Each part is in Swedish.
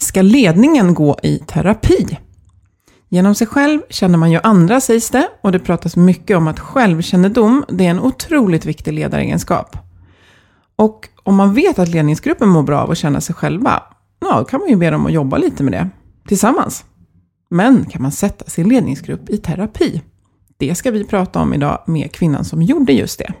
Ska ledningen gå i terapi? Genom sig själv känner man ju andra sägs det och det pratas mycket om att självkännedom det är en otroligt viktig ledaregenskap. Och om man vet att ledningsgruppen mår bra av att känna sig själva, ja, då kan man ju be dem att jobba lite med det tillsammans. Men kan man sätta sin ledningsgrupp i terapi? Det ska vi prata om idag med kvinnan som gjorde just det.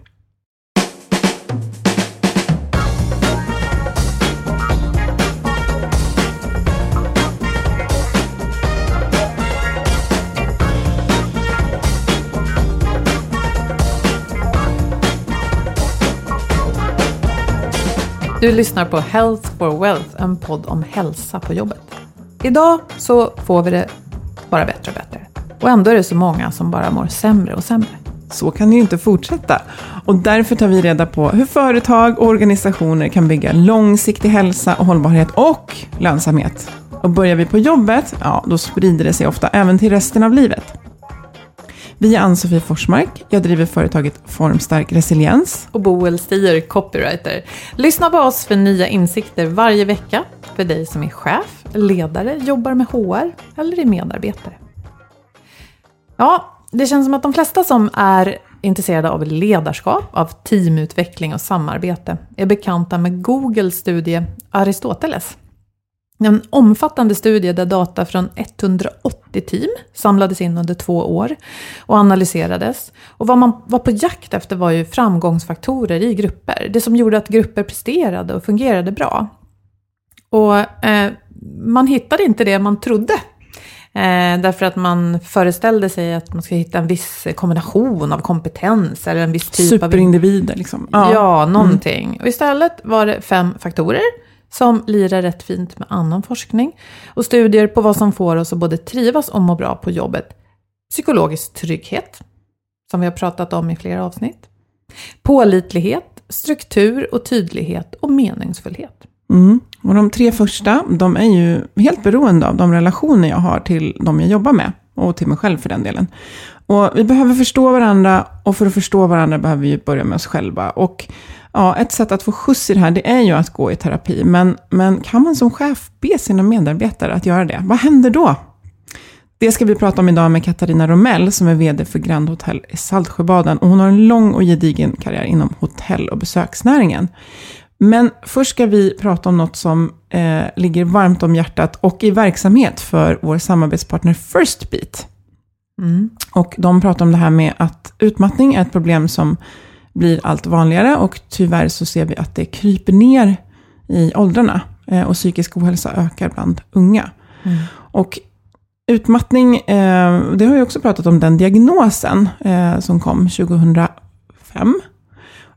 Du lyssnar på Health for Wealth, en podd om hälsa på jobbet. Idag så får vi det bara bättre och bättre. Och ändå är det så många som bara mår sämre och sämre. Så kan det ju inte fortsätta. Och därför tar vi reda på hur företag och organisationer kan bygga långsiktig hälsa och hållbarhet och lönsamhet. Och börjar vi på jobbet, ja, då sprider det sig ofta även till resten av livet. Vi är Ann-Sofie Forsmark. Jag driver företaget Formstark Resiliens. Och Boel Stier, copywriter. Lyssna på oss för nya insikter varje vecka. För dig som är chef, ledare, jobbar med HR eller är medarbetare. Ja, det känns som att de flesta som är intresserade av ledarskap, av teamutveckling och samarbete är bekanta med Googles studie Aristoteles. En omfattande studie där data från 180 team samlades in under två år och analyserades. Och vad man var på jakt efter var ju framgångsfaktorer i grupper. Det som gjorde att grupper presterade och fungerade bra. Och eh, man hittade inte det man trodde. Eh, därför att man föreställde sig att man ska hitta en viss kombination av kompetens eller en viss typ av... Superindivider liksom. Ja, någonting. Och istället var det fem faktorer som lirar rätt fint med annan forskning och studier på vad som får oss att både trivas och må bra på jobbet. Psykologisk trygghet, som vi har pratat om i flera avsnitt. Pålitlighet, struktur och tydlighet och meningsfullhet. Mm. Och de tre första, de är ju helt beroende av de relationer jag har till de jag jobbar med. Och till mig själv för den delen. Och vi behöver förstå varandra och för att förstå varandra behöver vi börja med oss själva. Och ja, ett sätt att få skjuts i det här, det är ju att gå i terapi. Men, men kan man som chef be sina medarbetare att göra det? Vad händer då? Det ska vi prata om idag med Katarina Romell som är vd för Grand Hotel i Saltsjöbaden. Och hon har en lång och gedigen karriär inom hotell och besöksnäringen. Men först ska vi prata om något som eh, ligger varmt om hjärtat och i verksamhet för vår samarbetspartner Firstbeat. Mm. Och de pratar om det här med att utmattning är ett problem som blir allt vanligare och tyvärr så ser vi att det kryper ner i åldrarna eh, och psykisk ohälsa ökar bland unga. Mm. Och utmattning, eh, det har vi också pratat om den diagnosen eh, som kom 2005.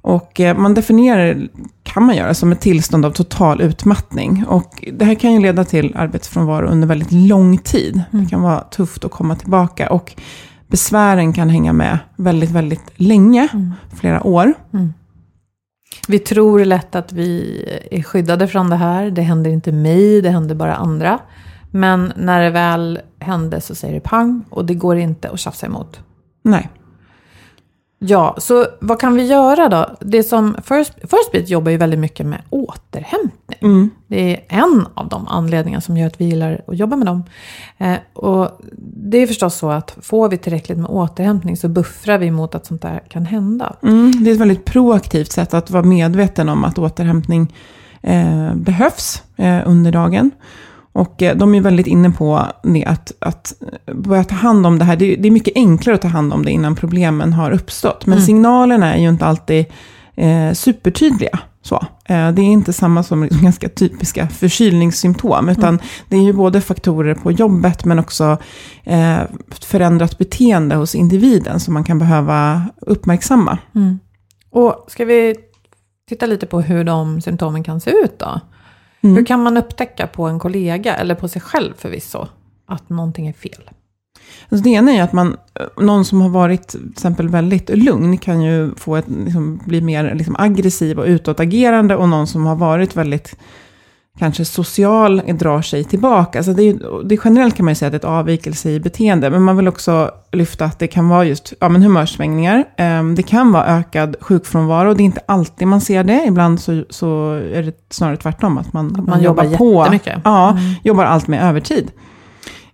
Och man definierar, kan man göra, som ett tillstånd av total utmattning. Och det här kan ju leda till arbetsfrånvaro under väldigt lång tid. Det kan vara tufft att komma tillbaka. Och besvären kan hänga med väldigt, väldigt länge, flera år. Mm. Vi tror lätt att vi är skyddade från det här. Det händer inte mig, det händer bara andra. Men när det väl hände så säger det pang och det går inte att tjafsa emot. Nej. Ja, så vad kan vi göra då? Det som First, Firstbeat jobbar ju väldigt mycket med återhämtning. Mm. Det är en av de anledningar som gör att vi gillar att jobba med dem. Eh, och det är förstås så att får vi tillräckligt med återhämtning så buffrar vi mot att sånt där kan hända. Mm, det är ett väldigt proaktivt sätt att vara medveten om att återhämtning eh, behövs eh, under dagen. Och eh, de är väldigt inne på det att, att börja ta hand om det här. Det, det, är mycket enklare att ta hand om det innan problemen har uppstått. Men mm. signalerna är ju inte alltid eh, supertydliga. Så. Eh, det är inte samma som liksom ganska typiska förkylningssymptom, utan mm. det är ju både faktorer på jobbet, men också eh, förändrat beteende hos individen som man kan behöva uppmärksamma. Mm. Och ska vi titta lite på hur de symptomen kan se ut då? Mm. Hur kan man upptäcka på en kollega, eller på sig själv förvisso, att någonting är fel? Alltså det ena är att man, någon som har varit till exempel väldigt lugn kan ju få ett, liksom, bli mer liksom, aggressiv och utåtagerande. Och någon som har varit väldigt kanske social drar sig tillbaka. Alltså det, är, det generellt kan man ju säga att det är ett avvikelse i beteende. Men man vill också lyfta att det kan vara just ja, men humörsvängningar. Um, det kan vara ökad sjukfrånvaro. Det är inte alltid man ser det. Ibland så, så är det snarare tvärtom. Att man, att man, man jobbar, jobbar på. Ja, mm. jobbar allt med övertid.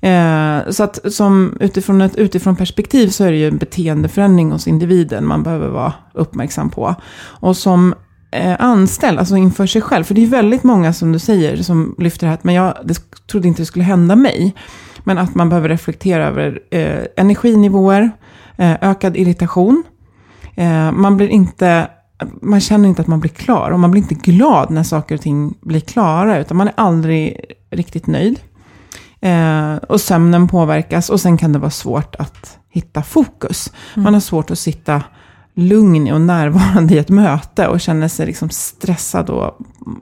Eh, så att som utifrån ett utifrån perspektiv så är det ju en beteendeförändring hos individen man behöver vara uppmärksam på. Och som eh, anställd, alltså inför sig själv. För det är väldigt många som du säger som lyfter det här men jag det trodde inte det skulle hända mig. Men att man behöver reflektera över eh, energinivåer, eh, ökad irritation. Eh, man blir inte man känner inte att man blir klar och man blir inte glad när saker och ting blir klara, utan man är aldrig riktigt nöjd. Eh, och sömnen påverkas och sen kan det vara svårt att hitta fokus. Mm. Man har svårt att sitta lugn och närvarande i ett möte och känner sig liksom stressad och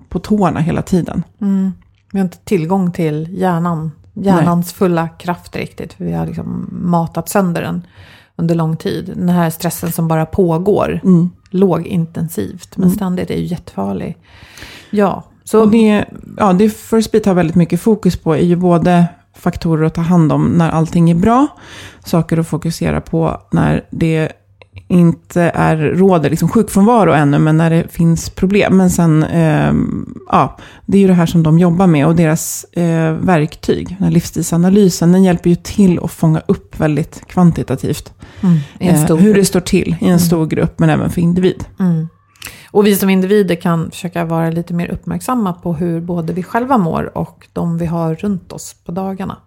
på tårna hela tiden. Mm. Vi har inte tillgång till hjärnan, hjärnans Nej. fulla kraft riktigt. För vi har liksom matat sönder den under lång tid. Den här stressen som bara pågår, mm. lågintensivt, men mm. ständigt, är ju jättefarlig. Ja, så... Och det, ja, det First Beat har väldigt mycket fokus på är ju både faktorer att ta hand om när allting är bra, saker att fokusera på när det inte är, råder liksom sjukfrånvaro ännu, men när det finns problem. Men sen, eh, ja, det är ju det här som de jobbar med och deras eh, verktyg, den här livsstilsanalysen, den hjälper ju till att fånga upp väldigt kvantitativt mm, eh, hur det står till i en mm. stor grupp, men även för individ. Mm. Och vi som individer kan försöka vara lite mer uppmärksamma på hur både vi själva mår och de vi har runt oss på dagarna.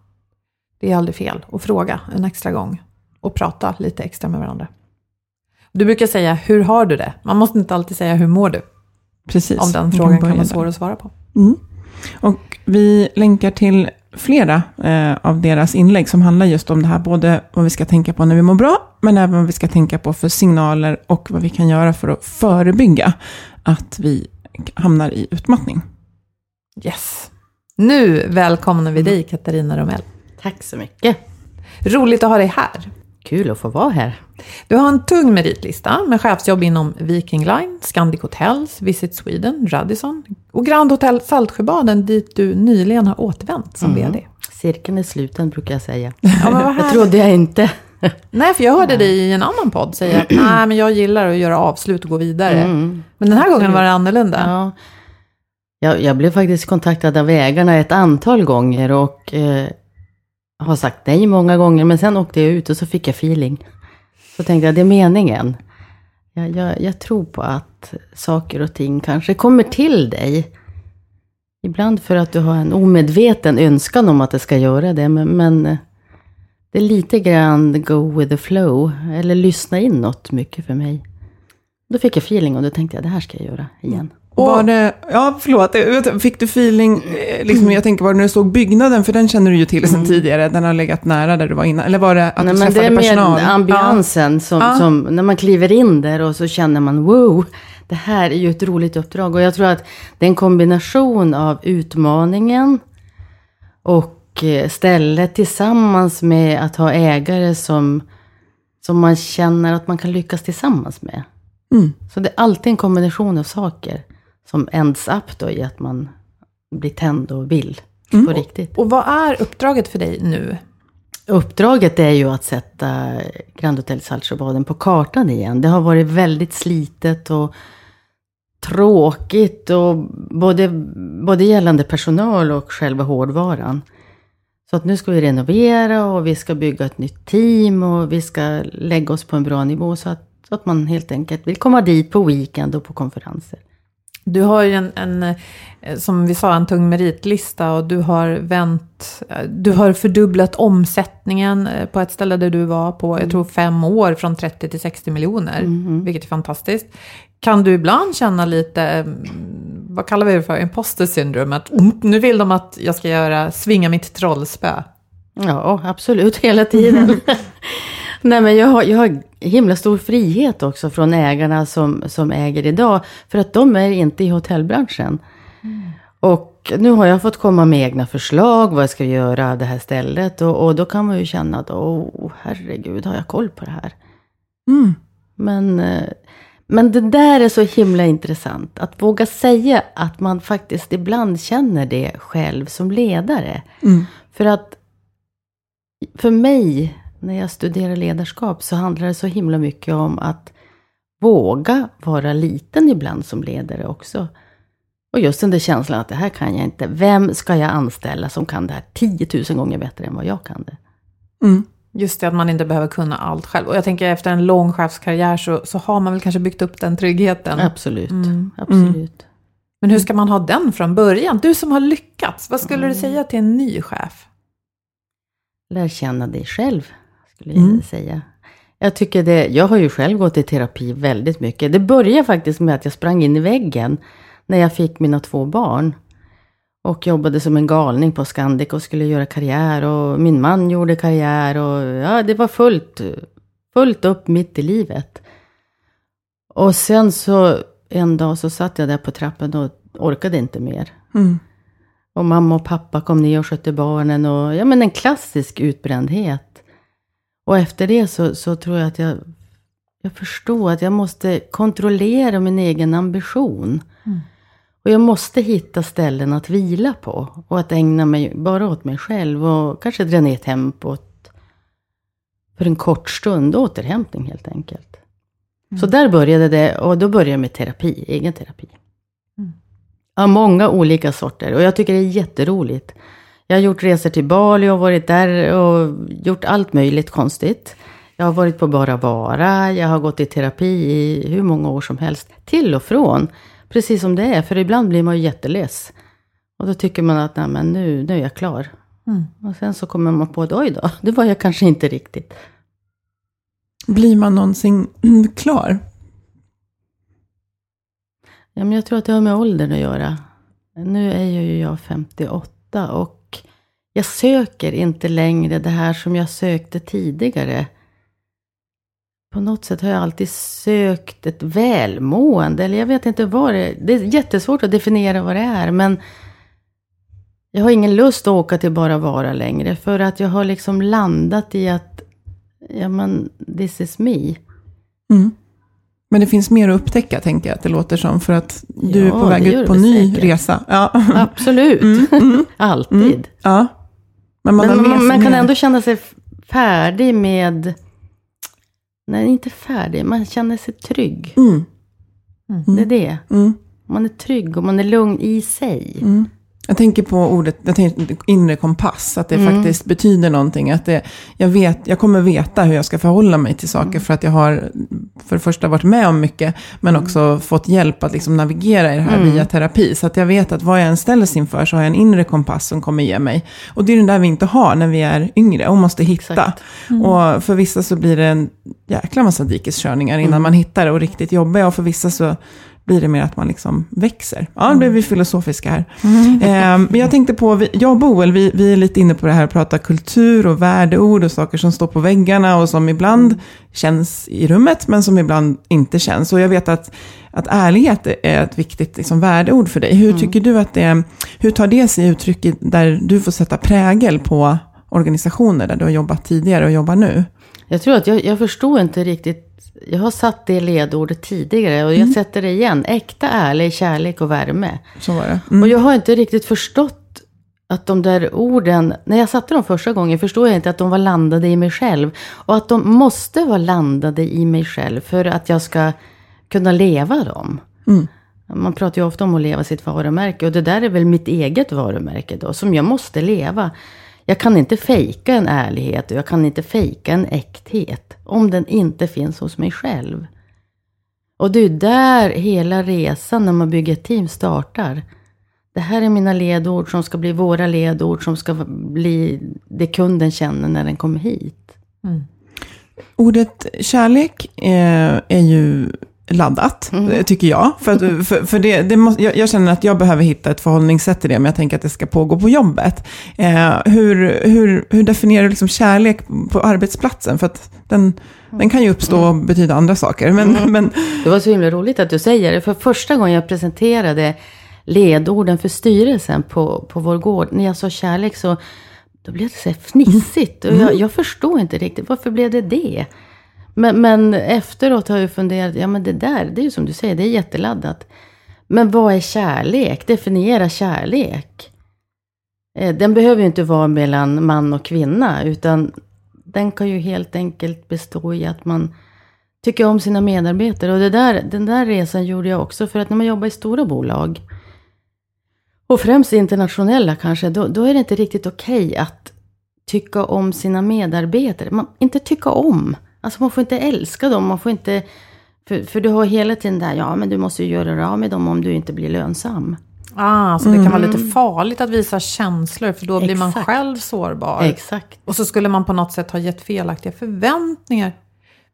Det är aldrig fel att fråga en extra gång och prata lite extra med varandra. Du brukar säga, hur har du det? Man måste inte alltid säga, hur mår du? Precis. Om den frågan kan, kan vara svår att svara på. Mm. Och vi länkar till flera eh, av deras inlägg som handlar just om det här, både vad vi ska tänka på när vi mår bra, men även vad vi ska tänka på för signaler och vad vi kan göra för att förebygga att vi hamnar i utmattning. Yes. Nu välkomnar vi dig Katarina Romell. Tack så mycket. Roligt att ha dig här. Kul att få vara här. Du har en tung meritlista med chefsjobb inom Viking Line, Scandic Hotels, Visit Sweden, Radisson och Grand Hotel Saltsjöbaden dit du nyligen har återvänt som mm. VD. Cirkeln är sluten brukar jag säga. Ja, det trodde jag inte. Nej, för jag hörde dig i en annan podd säga att Nej, men jag gillar att göra avslut och gå vidare. Mm. Men den här Absolut. gången var det annorlunda. Ja. Jag, jag blev faktiskt kontaktad av ägarna ett antal gånger och eh, har sagt nej många gånger, men sen åkte jag ut och så fick jag feeling. Så tänkte jag, det är meningen. Jag, jag, jag tror på att saker och ting kanske kommer till dig. Ibland för att du har en omedveten önskan om att det ska göra det, men, men det är lite grann go with the flow, eller lyssna in något mycket för mig. Då fick jag feeling och då tänkte jag, det här ska jag göra igen. Var det, ja förlåt, fick du feeling, eh, liksom, jag tänker det när du såg byggnaden, för den känner du ju till sedan mm. tidigare, den har legat nära där du var innan, eller var det att Nej, du träffade personal? Det är med ambiansen, ja. som, ja. som, när man kliver in där och så känner man wow, det här är ju ett roligt uppdrag. Och jag tror att det är en kombination av utmaningen och eh, stället tillsammans med att ha ägare som, som man känner att man kan lyckas tillsammans med. Mm. Så det är alltid en kombination av saker som ends up då i att man blir tänd och vill Mm. på riktigt. Och vad är uppdraget för dig nu? Uppdraget är ju att sätta Grand Hotel Saltsjöbaden på kartan igen. Det har varit väldigt slitet och tråkigt och både, både gällande personal och själva hårdvaran. Så att nu ska vi renovera och vi ska bygga ett nytt team och vi ska lägga oss på en bra nivå så att, så att man helt enkelt vill komma dit på weekend och på konferenser. Du har ju en, en, eh, som vi sa, en tung meritlista och du har vänt, eh, du har fördubblat omsättningen eh, på ett ställe där du var på, jag tror fem år, från 30 till 60 miljoner, vilket är fantastiskt. Kan du ibland känna lite, mm, vad kallar vi det för, imposter syndrome, att mm, nu vill de att jag ska göra, svinga mitt trollspö. Ja, absolut, hela tiden. Nej, men jag har, jag har himla stor frihet också från ägarna som, som äger idag. För att de är inte i hotellbranschen. Och nu har jag fått komma med egna förslag, vad jag ska göra det här stället. Och, och då kan man ju känna att, åh herregud, har jag koll på det här? Mm. Men, eh, men det där är så himla intressant. Att våga säga att man faktiskt ibland känner det själv som ledare. Mm. För att för mig, när jag studerar ledarskap, så handlar det så himla mycket om att våga vara liten ibland som ledare också. Och just den där känslan att det här kan jag inte. Vem ska jag anställa som kan det här 10 000 gånger bättre än vad jag kan det? Mm. Just det, att man inte behöver kunna allt själv. Och jag tänker efter en lång chefskarriär så, så har man väl kanske byggt upp den tryggheten. Absolut, Mm. absolut. Men hur ska man ha den från början? Du som har lyckats, vad skulle Mm. du säga till en ny chef? Lär känna dig själv, skulle Mm. jag säga. Jag tycker det, jag har ju själv gått i terapi väldigt mycket. Det började faktiskt med att jag sprang in i väggen när jag fick mina två barn. Och jobbade som en galning på Scandic och skulle göra karriär. Och min man gjorde karriär och ja, det var fullt, fullt upp mitt i livet. Och sen så en dag så satt jag där på trappen och orkade inte mer. Mm. Och mamma och pappa kom ner och skötte barnen och ja men en klassisk utbrändhet. Och efter det så, så tror jag att jag, jag förstod att jag måste kontrollera min egen ambition. Och jag måste hitta ställen att vila på. Och att ägna mig bara åt mig själv och kanske dra ner tempot. För en kort stund, återhämtning helt enkelt. Så där började det och då började jag med terapi, egen terapi. Av många olika sorter och jag tycker det är jätteroligt. Jag har gjort resor till Bali och varit där och gjort allt möjligt konstigt. Jag har varit på Bara Vara, jag har gått i terapi i hur många år som helst. Till och från, precis som det är, för ibland blir man ju jätteless. Och då tycker man att Nej, men nu, nu är jag klar. Och sen så kommer man på att oj då, det var jag kanske inte riktigt. Blir man någonsin klar? Ja, men jag tror att det har med åldern att göra. Nu är ju jag 58 och jag söker inte längre det här som jag sökte tidigare. På något sätt har jag alltid sökt ett välmående, eller jag vet inte vad det är. Det är jättesvårt att definiera vad det är, men jag har ingen lust att åka till Bara Vara längre, för att jag har liksom landat i att, ja men, this is me. Mm. Men det finns mer att upptäcka, tänker jag att det låter som. För att du Ja, är på väg ut på en ny säkert. resa. Ja. Absolut, alltid. ja. Men man, Men man, man kan ändå känna sig färdig med... Nej, inte färdig. Man känner sig trygg. Mm. Det är det. Mm. Man är trygg och man är lugn i sig. Jag tänker på ordet jag tänker, inre kompass, att det Mm. faktiskt betyder någonting. Att det, jag, vet, jag kommer veta hur jag ska förhålla mig till saker, Mm. för att jag har för det första varit med om mycket, men Mm. också fått hjälp att liksom navigera i det här via terapi. Så att jag vet att vad jag än ställs inför så har jag en inre kompass som kommer ge mig. Och det är den där vi inte har när vi är yngre och måste hitta. Exakt. Och för vissa så blir det en jäkla massa dikeskörningar innan Mm. man hittar det och riktigt jobbiga. Och för vissa så blir det mer att man liksom växer. Ja, nu blir vi filosofiska här. Eh, men jag tänkte på, jag och Boel, vi, vi är lite inne på det här att prata kultur och värdeord och saker som står på väggarna och som ibland känns i rummet, men som ibland inte känns. Och jag vet att, att ärlighet är ett viktigt liksom, värdeord för dig. Hur tycker du att det, hur tar det sig uttryck där du får sätta prägel på organisationer där du har jobbat tidigare och jobbar nu? Jag tror att jag, jag förstod inte riktigt jag har satt det ledordet tidigare och jag sätter det igen. Äkta, ärlig, kärlek och värme. Så var det. Mm. Och jag har inte riktigt förstått att de där orden, när jag satte dem första gången förstod jag inte att de var landade i mig själv. Och att de måste vara landade i mig själv för att jag ska kunna leva dem. Mm. Man pratar ju ofta om att leva sitt varumärke och det där är väl mitt eget varumärke då, som jag måste leva. Jag kan inte fejka en ärlighet och jag kan inte fejka en äkthet om den inte finns hos mig själv. Och det är där hela resan när man bygger ett team startar. Det här är mina ledord som ska bli våra ledord som ska bli det kunden känner när den kommer hit. Ordet kärlek eh, är ju laddat, Mm. tycker jag. För, att, för, för det, det måste, jag, jag känner att jag behöver hitta ett förhållningssätt till det, men jag tänker att det ska pågå på jobbet. Eh, hur, hur, hur definierar du liksom kärlek på arbetsplatsen? För att den, den kan ju uppstå och betyda andra saker. Men, men Det var så himla roligt att du säger det. För första gången jag presenterade ledorden för styrelsen på, på vår gård, när jag sa kärlek så då blev det så här fnissigt. Och jag, jag förstod inte riktigt, varför blev det det? Men, men efteråt har jag funderat, ja men det där, det är ju som du säger, det är jätteladdat. Men vad är kärlek? Definiera kärlek. Eh, den behöver ju inte vara mellan man och kvinna, utan den kan ju helt enkelt bestå i att man tycker om sina medarbetare. Och det där, den där resan gjorde jag också för att när man jobbar i stora bolag, och främst internationella kanske, då, då är det inte riktigt okej att tycka om sina medarbetare. Man, inte tycka om. Alltså man får inte älska dem, man får inte... För, för du har hela tiden där, ja men du måste ju göra dig av med dem om du inte blir lönsam. Ah, så det kan vara lite farligt att visa känslor, för då blir man Exakt. själv sårbar. Exakt. Och så skulle man på något sätt ha gett felaktiga förväntningar.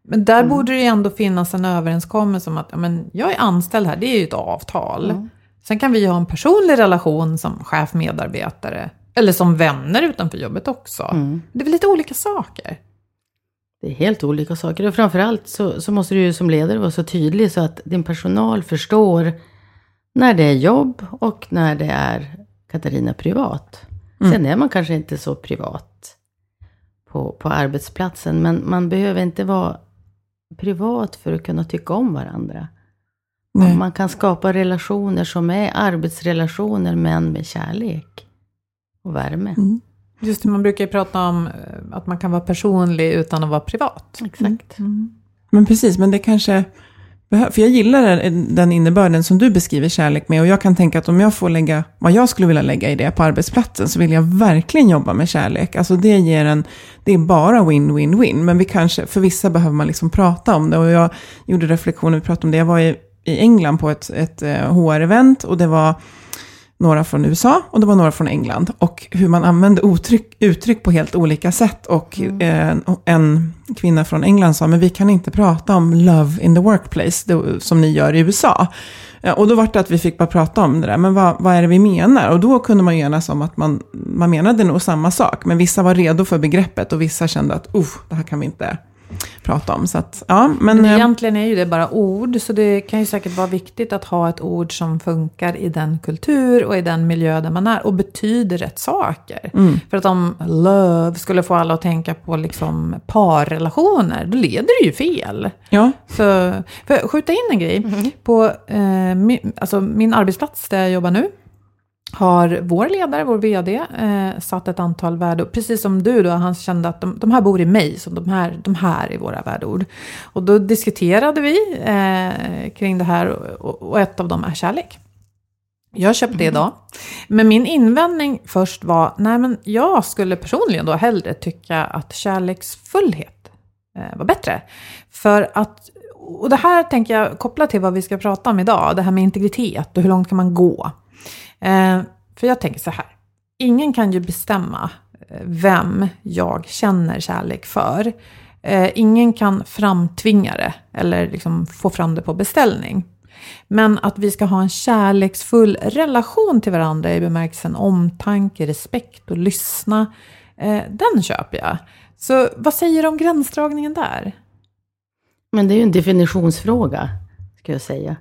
Men där borde det ju ändå finnas en överenskommelse om att ja, men jag är anställd här, det är ju ett avtal. Sen kan vi ha en personlig relation som chef-medarbetare. Eller som vänner utanför jobbet också. Det är väl lite olika saker. Det är helt olika saker. Och framförallt så, så måste du som ledare vara så tydlig så att din personal förstår när det är jobb och när det är Katarina privat. Sen är man kanske inte så privat på, på arbetsplatsen, men man behöver inte vara privat för att kunna tycka om varandra. Man kan skapa relationer som är arbetsrelationer, men med kärlek och värme. Just det, man brukar ju prata om eh, att man kan vara personlig utan att vara privat. Exakt. Men precis, men det kanske... För jag gillar den- den innebörden som du beskriver kärlek med. Och jag kan tänka att om jag får lägga vad jag skulle vilja lägga i det på arbetsplatsen så vill jag verkligen jobba med kärlek. Alltså det ger en... Det är bara win-win-win. Men vi kanske, för vissa behöver man liksom prata om det. Och jag gjorde reflektioner, vi pratade om det. Jag var i, i England på ett, ett eh, HR-event och det var några från USA och det var några från England. Och hur man använde uttryck, uttryck på helt olika sätt. Och eh, en kvinna från England sa, men vi kan inte prata om love in the workplace, det, som ni gör i USA. Eh, Och då var det att vi fick bara prata om det där, men vad, vad är det vi menar? Och då kunde man enas om att man, man menade nog samma sak, men vissa var redo för begreppet och vissa kände att, oh, det här kan vi inte prata om. Så att, ja, men... Men eh, egentligen är ju det bara ord, så det kan ju säkert vara viktigt att ha ett ord som funkar i den kultur och i den miljö där man är och betyder rätt saker. För att om love skulle få alla att tänka på liksom parrelationer, då leder det ju fel. ja, Så, för att skjuta in en grej. På eh, min, alltså min arbetsplats där jag jobbar nu har vår ledare, vår vd, eh, satt ett antal värdeord. Precis som du då, han kände att de, de här bor i mig, så de här, de här är våra värdeord. Och då diskuterade vi eh, kring det här och, och ett av dem är kärlek. Jag köpte det idag. Men min invändning först var, nej men jag skulle personligen då hellre tycka att kärleksfullhet eh, var bättre. För att, och det här tänker jag koppla till vad vi ska prata om idag, det här med integritet och hur långt kan man gå. Eh, för jag tänker så här, ingen kan ju bestämma eh, vem jag känner kärlek för. Eh, ingen kan framtvinga det eller liksom få fram det på beställning. Men att vi ska ha en kärleksfull relation till varandra i bemärkelsen omtanke, respekt och lyssna, eh, den köper jag. Så vad säger du om gränsdragningen där? Men det är ju en definitionsfråga, ska jag säga.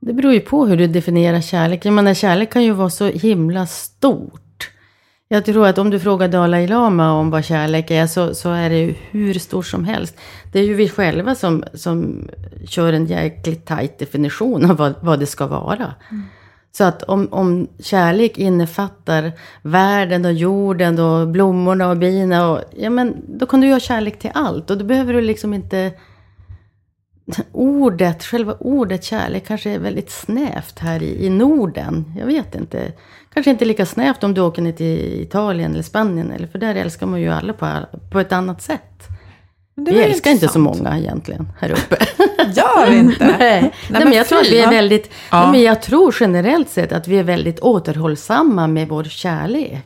Det beror ju på hur du definierar kärlek. Jag menar, kärlek kan ju vara så himla stort. Jag tror att om du frågar Dalai Lama om vad kärlek är så, så är det ju hur stort som helst. Det är ju vi själva som, som kör en jäkligt tajt definition av vad, vad det ska vara. Så att om, om kärlek innefattar världen och jorden och blommorna och bina och ja men då kan du göra kärlek till allt och då behöver du liksom inte ordet, själva ordet kärlek kanske är väldigt snävt här i, i Norden. Jag vet inte. Kanske inte lika snävt om du åker ner till Italien eller Spanien. Eller, för där älskar man ju alla på, på ett annat sätt. Det Vi älskar inte så många egentligen här uppe. Gör vi inte? Nej, Nej, men men jag tror vi är väldigt, Ja. Men jag tror generellt sett att vi är väldigt återhållsamma med vår kärlek.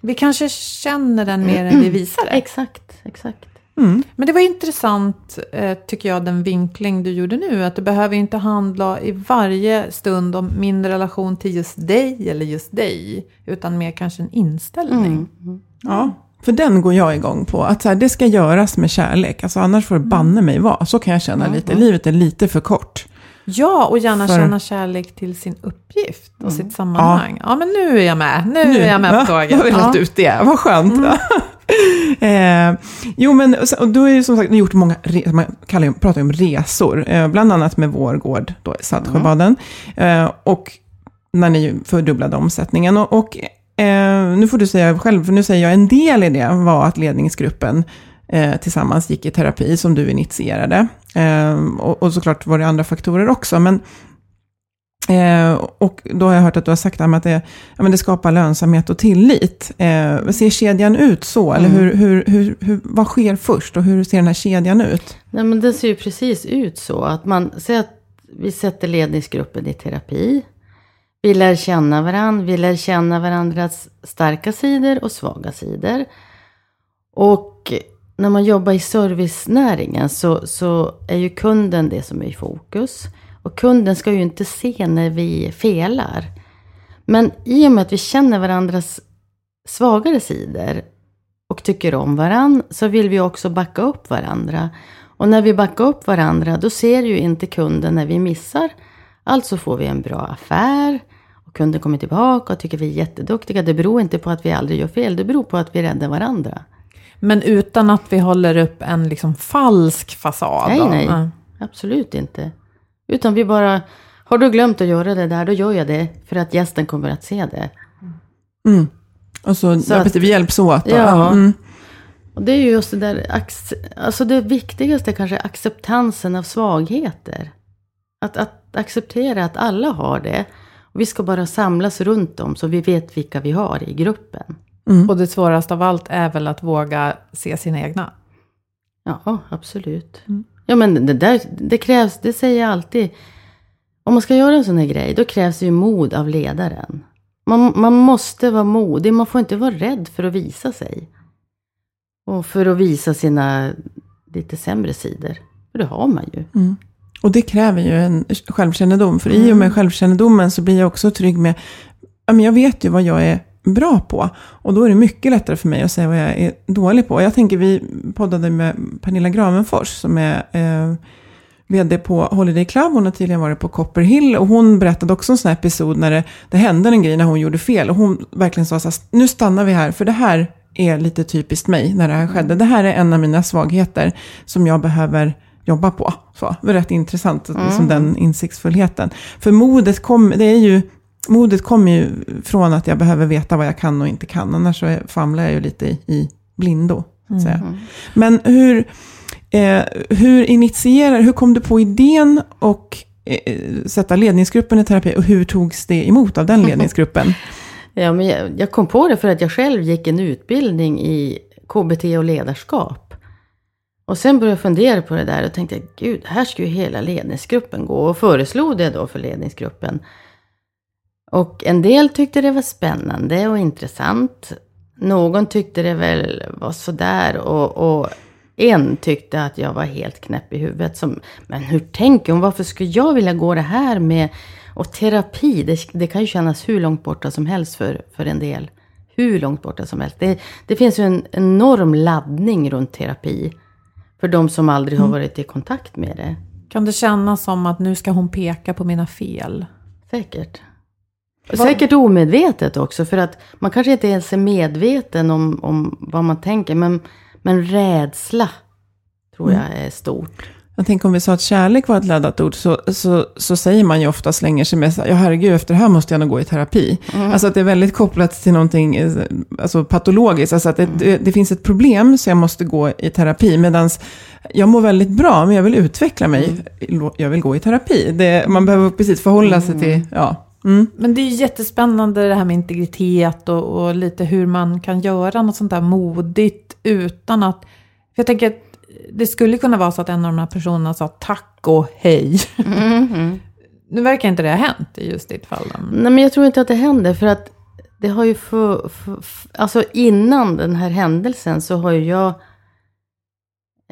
Vi kanske känner den mer än vi visar det. Exakt, exakt. Men det var intressant, eh, tycker jag, den vinkling du gjorde nu. Att det behöver inte handla i varje stund om min relation till just dig eller just dig. Utan mer kanske en inställning. Mm. Ja, för den går jag igång på. Att så här, det ska göras med kärlek. Alltså annars får det banne mig vara. Så kan jag känna lite. Livet är lite för kort. Ja, och gärna För- känna kärlek till sin uppgift och sitt sammanhang. Ja. men nu är jag med. Nu, är jag med Ja, på tåget. Då har vi rätt Ja. ut det. Vad skönt. eh, jo, men och du har ju som sagt gjort många, man kallar ju, pratar ju om resor. Eh, bland annat med vår gård, då, i Saltsjöbaden. Eh, och när ni fördubblade omsättningen. Och, och eh, nu får du säga själv, för nu säger jag en del i det var att ledningsgruppen eh, tillsammans gick i terapi som du initierade. Eh, och, och såklart var det andra faktorer också. Men Eh, och då har jag hört att du har sagt att det, ja, men det skapar lönsamhet och tillit. Eh, ser kedjan ut så? Eller hur, hur, hur, hur, vad sker först och hur ser den här kedjan ut? Nej, men det ser ju precis ut så att man säger att vi sätter ledningsgruppen i terapi. Vi lär känna varandra, vi lär känna varandras starka sidor och svaga sidor. Och när man jobbar i servicenäringen så, så är ju kunden det som är i fokus. Och kunden ska ju inte se när vi felar. Men i och med att vi känner varandras svagare sidor och tycker om varandra så vill vi också backa upp varandra. Och när vi backar upp varandra då ser ju inte kunden när vi missar. Alltså får vi en bra affär och kunden kommer tillbaka och tycker vi är jätteduktiga. Det beror inte på att vi aldrig gör fel, det beror på att vi räddar varandra. Men utan att vi håller upp en liksom falsk fasad. Nej, nej. Ja. Absolut inte. Utan vi bara, har du glömt att göra det där, då gör jag det. För att gästen kommer att se det. Mm. Och så, Så ja, att- vi hjälps åt. då. Ja. Mm. Och det är ju just det där, alltså det viktigaste kanske är acceptansen av svagheter. Att, att acceptera att alla har det. Och vi ska bara samlas runt dem så vi vet vilka vi har i gruppen. Och det svåraste av allt är väl att våga se sina egna. Ja, absolut. Ja, men det där, det krävs, det säger jag alltid. Om man ska göra en sån här grej, då krävs det ju mod av ledaren. Man, man måste vara modig, man får inte vara rädd för att visa sig. Och för att visa sina lite sämre sidor. För det har man ju. Och det kräver ju en självkännedom. För i och med självkännedomen så blir jag också trygg med, ja men jag vet ju vad jag är bra på. Och då är det mycket lättare för mig att säga vad jag är dålig på. Jag tänker, vi poddade med Pernilla Gravenfors som är eh, vd på Holiday Club. Hon har tidigare varit på Copper Hill. Och hon berättade också en sån här episod när det, det hände en grej när hon gjorde fel. Och hon verkligen sa så här, nu stannar vi här, för det här är lite typiskt mig när det här skedde. Det här är en av mina svagheter som jag behöver jobba på. Så, det var rätt intressant, liksom den insiktsfullheten. För modet, kom, det är ju, modet kommer ju från att jag behöver veta vad jag kan och inte kan. Annars så famlar jag ju lite i, i blindo. Säga. Men hur, eh, hur initierar, hur kom du på idén och eh, sätta ledningsgruppen i terapi? Och hur togs det emot av den ledningsgruppen? Ja, men jag, jag kom på det för att jag själv gick en utbildning i KBT och ledarskap. Och sen började jag fundera på det där och tänkte, gud, här ska ju hela ledningsgruppen gå. Och föreslog det då för ledningsgruppen. Och en del tyckte det var spännande och intressant. Någon tyckte det väl var sådär och, och en tyckte att jag var helt knäpp i huvudet. Som, men hur tänker hon? Varför skulle jag vilja gå det här med och terapi? Det, det kan ju kännas hur långt borta som helst för, för en del. Hur långt borta som helst. Det, det finns ju en enorm laddning runt terapi. För de som aldrig har varit i kontakt med det. Kan det kännas som att nu ska hon peka på mina fel? Säkert. Säkert omedvetet också, för att man kanske inte ens är medveten om, om vad man tänker. Men, men rädsla tror jag är stort. Jag tänker om vi sa att kärlek var ett laddat ord, så, så, så säger man ju ofta, slänger sig med, ja herregud, efter det här måste jag nog gå i terapi. Alltså att det är väldigt kopplat till någonting eh, alltså patologiskt, alltså att det, det, det finns ett problem så jag måste gå i terapi. Medan jag mår väldigt bra, men jag vill utveckla mig, jag vill gå i terapi. Det, man behöver precis förhålla sig till, ja. Mm. Men det är jättespännande det här med integritet och, och lite hur man kan göra något sånt där modigt utan att... För jag tänker att det skulle kunna vara så att en av de här personerna sa tack och hej. Nu verkar inte det ha hänt i just ditt fall. Nej, men jag tror inte att det händer. För att det har ju för, för, för, Alltså innan den här händelsen så har ju jag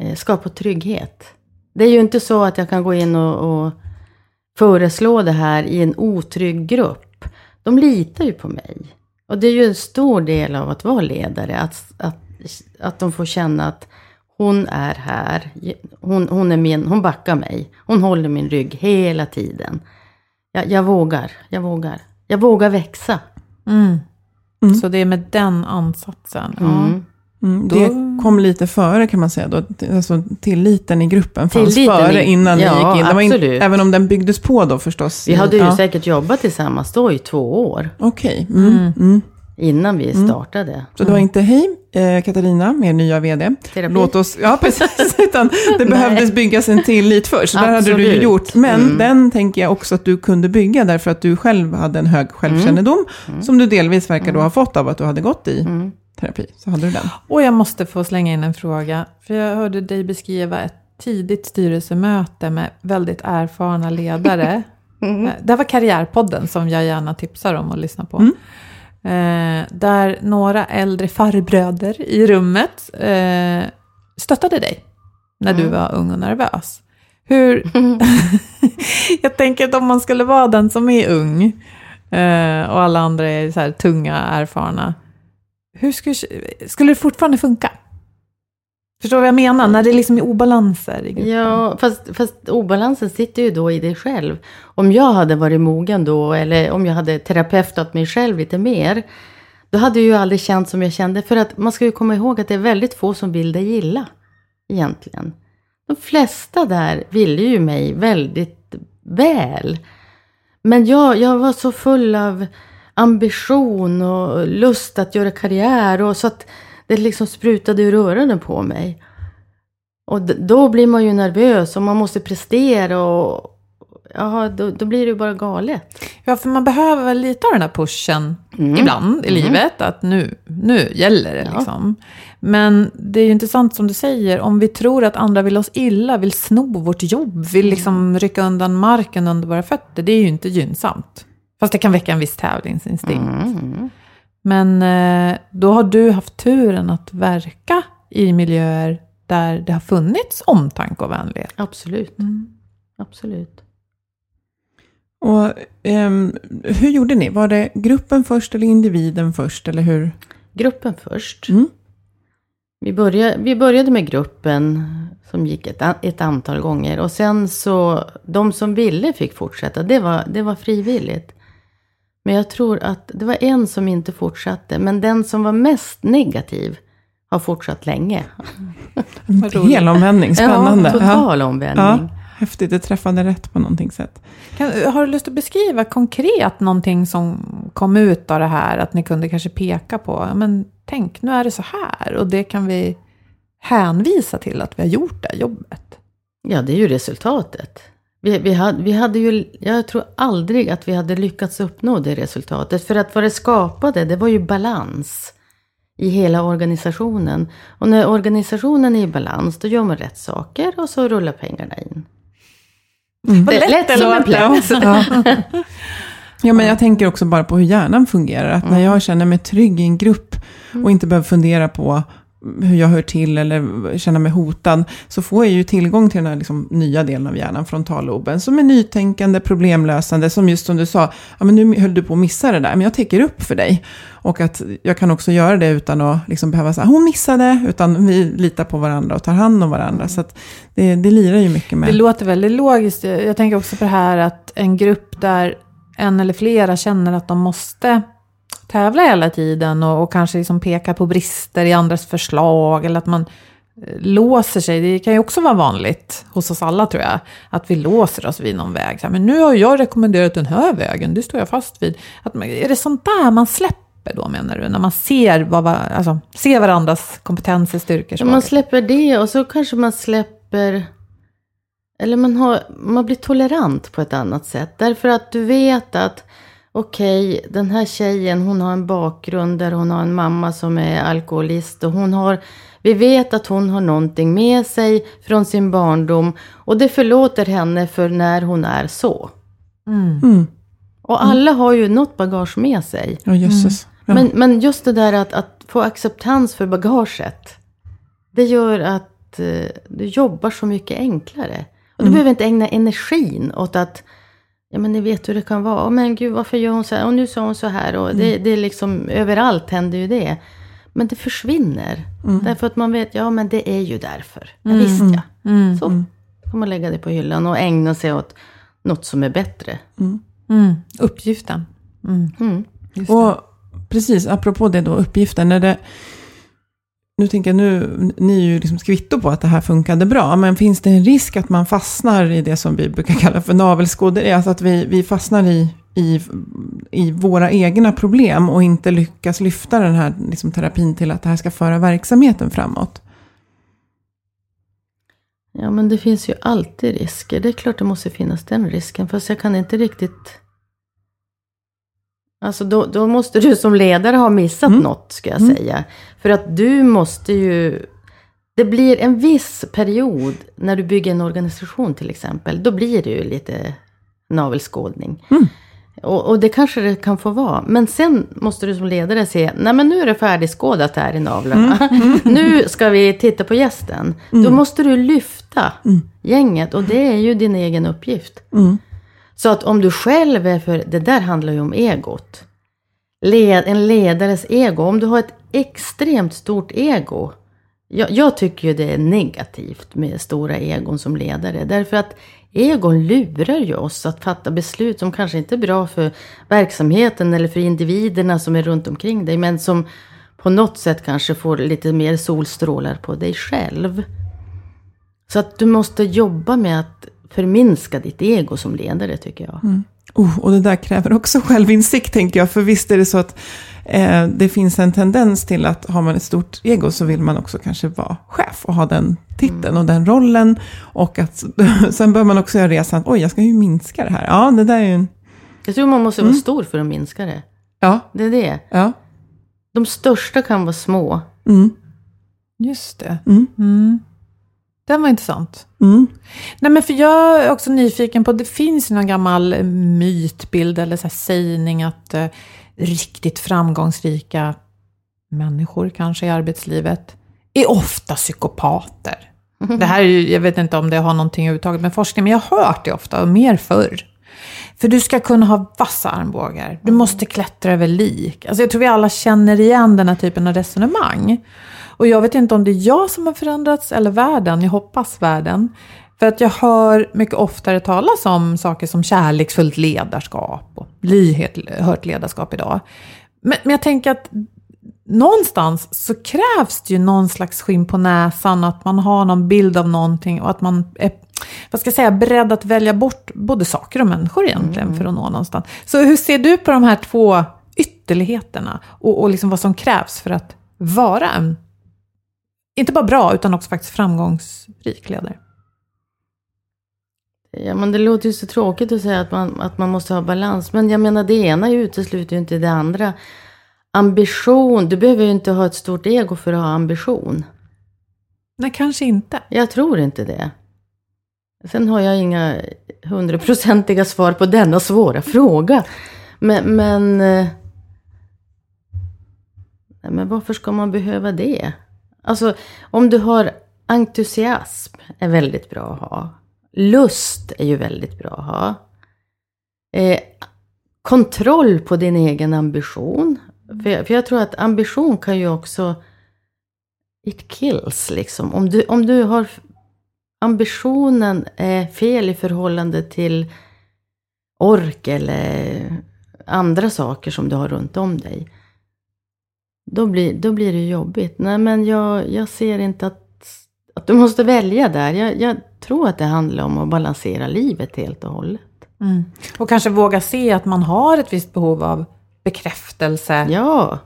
eh, skapat trygghet. Det är ju inte så att jag kan gå in och, och föreslå det här i en otrygg grupp. De litar ju på mig. Och det är ju en stor del av att vara ledare. Att, att, att de får känna att hon är här. Hon, hon, är min, hon backar mig. Hon håller min rygg hela tiden. Jag, jag vågar, jag vågar. Jag vågar växa. Mm. Så det är med den ansatsen. Ja. Mm. Mm, det kom lite före kan man säga då. Alltså, tilliten i gruppen fanns Tilliten före i- innan ja, ni gick in. Var in, absolut. även om den byggdes på då förstås. Vi hade ju ja. säkert jobbat tillsammans då i två år. Okej. Mm, mm. Innan vi startade. Så det var inte hej eh, Katarina, er nya vd. Terapi. Låt oss, ja precis, utan det behövdes byggas en tillit först. Så där hade du ju Absolut. gjort. Men Mm. den tänker jag också att du kunde bygga därför att du själv hade en hög självkännedom. Mm. Som du delvis verkar då ha fått av att du hade gått i terapi. Så hade du den. Och jag måste få slänga in en fråga. För jag hörde dig beskriva ett tidigt styrelsemöte med väldigt erfarna ledare. Eh, Det var Karriärpodden som jag gärna tipsar om att lyssna på. Eh, där några äldre farbröder i rummet eh, stöttade dig när du var ung och nervös. Hur... jag tänker att om man skulle vara den som är ung eh, och alla andra är så här tunga, erfarna. Hur skulle, skulle det fortfarande funka? Förstår du vad jag menar? När det liksom är obalanser i gruppen. Ja, fast, fast obalansen sitter ju då i dig själv. Om jag hade varit mogen då, eller om jag hade terapeutat mig själv lite mer, då hade jag ju aldrig känt som jag kände. För att man ska ju komma ihåg att det är väldigt få som vill dig illa, egentligen. De flesta där ville ju mig väldigt väl. Men jag, jag var så full av ambition och lust att göra karriär och så att det liksom sprutade ur öronen på mig. Och då blir man ju nervös och man måste prestera och ja, då, då blir det ju bara galet. Ja, för man behöver väl lite av den här pushen ibland i livet. Att nu, nu gäller det Ja. liksom. Men det är ju intressant som du säger. Om vi tror att andra vill oss illa, vill sno vårt jobb, vill liksom rycka undan marken under våra fötter. Det är ju inte gynnsamt. Fast det kan väcka en viss tävlingsinstinkt. Mm. Men eh, då har du haft turen att verka i miljöer där det har funnits omtanke och vänlighet. Absolut. Absolut. Och, ehm, hur gjorde ni? Var det gruppen först eller individen först? Eller hur? Gruppen först. Mm. Vi, började, vi började med gruppen som gick ett, ett antal gånger. Och sen så, de som ville fick fortsätta. Det var, det var frivilligt. Men jag tror att det var en som inte fortsatte. Men den som var mest negativ har fortsatt länge. En roligt. hel omvändning, spännande. Ja, total omvändning. Ja, häftigt, det träffade rätt på någonting sätt. Kan, har du lust att beskriva konkret någonting som kom ut av det här? Att ni kunde kanske peka på, men tänk nu är det så här och det kan vi hänvisa till att vi har gjort det här jobbet. Ja, det är ju resultatet. Vi, vi, hade, vi hade ju, jag tror aldrig att vi hade lyckats uppnå det resultatet. För att vad det skapade, det var ju balans i hela organisationen. Och när organisationen är i balans, då gör man rätt saker och så rullar pengarna in. Vad Det- lätt som en plätt. Ja. ja, men jag tänker också bara på hur hjärnan fungerar. Att när jag känner mig trygg i en grupp och inte behöver fundera på hur jag hör till eller känner mig hotad, så får jag ju tillgång till den här liksom nya delen av hjärnan, frontalloben, som är nytänkande, problemlösande, som just som du sa, ja men nu höll du på att missa det där, men jag täcker upp för dig. Och att jag kan också göra det utan att liksom behöva säga, ah, hon missade, utan vi litar på varandra och tar hand om varandra. Så att det, det lirar ju mycket med... Det låter väldigt logiskt. Jag tänker också på det här att en grupp där en eller flera känner att de måste tävla hela tiden och, och kanske liksom peka på brister i andras förslag eller att man eh, låser sig. Det kan ju också vara vanligt hos oss alla tror jag. Att vi låser oss vid någon väg. Men nu har jag rekommenderat den här vägen, det står jag fast vid. Att, är det sånt där man släpper då menar du? När man ser, vad, va- alltså, ser varandras kompetenser, styrkor, man släpper det och så kanske man släpper... Eller man, har, man blir tolerant på ett annat sätt. Därför att du vet att okej, den här tjejen hon har en bakgrund där hon har en mamma som är alkoholist. Och hon har, vi vet att hon har någonting med sig från sin barndom. Och det förlåter henne för när hon är så. Mm. Och alla har ju något bagage med sig. Ja, jösses. Ja. Men, men just det där att, att få acceptans för bagaget. Det gör att eh, du jobbar så mycket enklare. Och du behöver inte ägna energin åt att, ja men ni vet hur det kan vara. Oh, men gud varför gör hon så här? Och nu sa hon så här. Och det, det är liksom, överallt händer ju det. Men det försvinner. Därför att man vet, ja men det är ju därför. Det visste jag. Så får man lägga det på hyllan och ägna sig åt något som är bättre. Mm, uppgiften. Mm. Mm. Och precis, apropå det då, uppgiften. När det, nu tänker jag, nu, ni är ju liksom kvitto på att det här funkade bra, men finns det en risk att man fastnar i det som vi brukar kalla för navelskåderi? Alltså att vi, vi fastnar i, i, i våra egna problem och inte lyckas lyfta den här liksom, terapin till att det här ska föra verksamheten framåt? Ja, men det finns ju alltid risker. Det är klart det måste finnas den risken. Fast jag kan inte riktigt... Alltså då, då måste du som ledare ha missat något, ska jag säga. För att du måste ju... Det blir en viss period när du bygger en organisation till exempel. Då blir det ju lite navelskådning. Och, och det kanske det kan få vara. Men sen måste du som ledare se, nej men nu är det färdigskådat här i navlarna. nu ska vi titta på gästen. Då måste du lyfta gänget och det är ju din egen uppgift. Så att om du själv är för, det där handlar ju om egot. Led, en ledares ego, om du har ett extremt stort ego. Jag, jag tycker ju det är negativt med stora egon som ledare. Därför att egon lurar ju oss att fatta beslut som kanske inte är bra för verksamheten eller för individerna som är runt omkring dig. Men som på något sätt kanske får lite mer solstrålar på dig själv. Så att du måste jobba med att förminska ditt ego som ledare tycker jag. Oh, och det där kräver också självinsikt tänker jag. För visst är det så att eh, det finns en tendens till att har man ett stort ego så vill man också kanske vara chef och ha den titeln och den rollen. Och att sen bör man också göra resan, oj jag ska ju minska det här. Ja, det där är ju en... Jag tror man måste vara stor för att minska det. Ja, Det är det. ja. De största kan vara små. Mm, Just det. Mm. Mm. Den var intressant. mm, Nej, men för jag är också nyfiken på, det finns ju någon gammal mytbild eller så sägning att eh, riktigt framgångsrika människor kanske i arbetslivet är ofta psykopater. Det här är ju, jag vet inte om det har någonting överhuvudtaget med forskning, men jag har hört det ofta och mer förr. För du ska kunna ha vassa armbågar, du måste klättra över lik. Alltså jag tror vi alla känner igen den här typen av resonemang. Och jag vet inte om det är jag som har förändrats eller världen, jag hoppas världen. För att jag hör mycket oftare talas om saker som kärleksfullt ledarskap och lyhört ledarskap idag. Men, men jag tänker att någonstans så krävs det ju någon slags skinn på näsan, att man har någon bild av någonting och att man är vad ska jag säga, beredd att välja bort både saker och människor egentligen för att nå någonstans. Så hur ser du på de här två ytterligheterna och, och liksom vad som krävs för att vara en, inte bara bra, utan också faktiskt framgångsrik ledare? Ja, men det låter ju så tråkigt att säga att man, att man måste ha balans. Men jag menar, det ena utesluter ju inte det andra. Ambition, du behöver ju inte ha ett stort ego för att ha ambition. Nej, kanske inte. Jag tror inte det. Sen har jag inga hundraprocentiga svar på denna svåra fråga. Men, men, eh, men varför ska man behöva det? Alltså, om du har entusiasm är väldigt bra att ha. Lust är ju väldigt bra att ha. Eh, kontroll på din egen ambition. För jag, för jag tror att ambition kan ju också... It kills liksom. Om du, om du har ambitionen är fel i förhållande till ork eller andra saker som du har runt om dig. Då blir, då blir det jobbigt. Nej, men jag, jag ser inte att, att du måste välja där. Jag, jag tror att det handlar om att balansera livet helt och hållet. Mm. Och kanske våga se att man har ett visst behov av bekräftelse. Ja.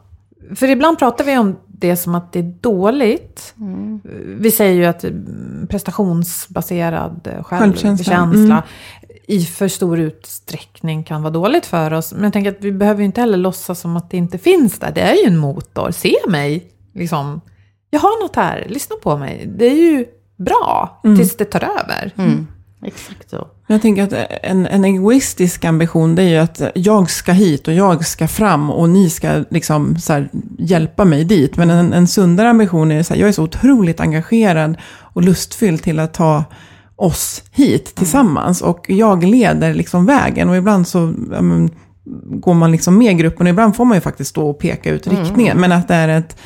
För ibland pratar vi om det som att det är dåligt. Mm. Vi säger ju att mm, prestationsbaserad eh, Självkänsla. Mm. i för stor utsträckning kan vara dåligt för oss. Men jag tänker att vi behöver ju inte heller låtsas som att det inte finns där. Det är ju en motor. Se mig, liksom. Jag har något här, lyssna på mig. Det är ju bra tills det tar över. Mm. Exakt så. Jag tänker att en, en egoistisk ambition det är ju att jag ska hit och jag ska fram och ni ska liksom så här, hjälpa mig dit. Men en, en sundare ambition är så här, jag är så otroligt engagerad och lustfylld till att ta oss hit tillsammans. Och jag leder liksom vägen och ibland så men, går man liksom med gruppen och ibland får man ju faktiskt stå och peka ut riktningen. Men att det är ett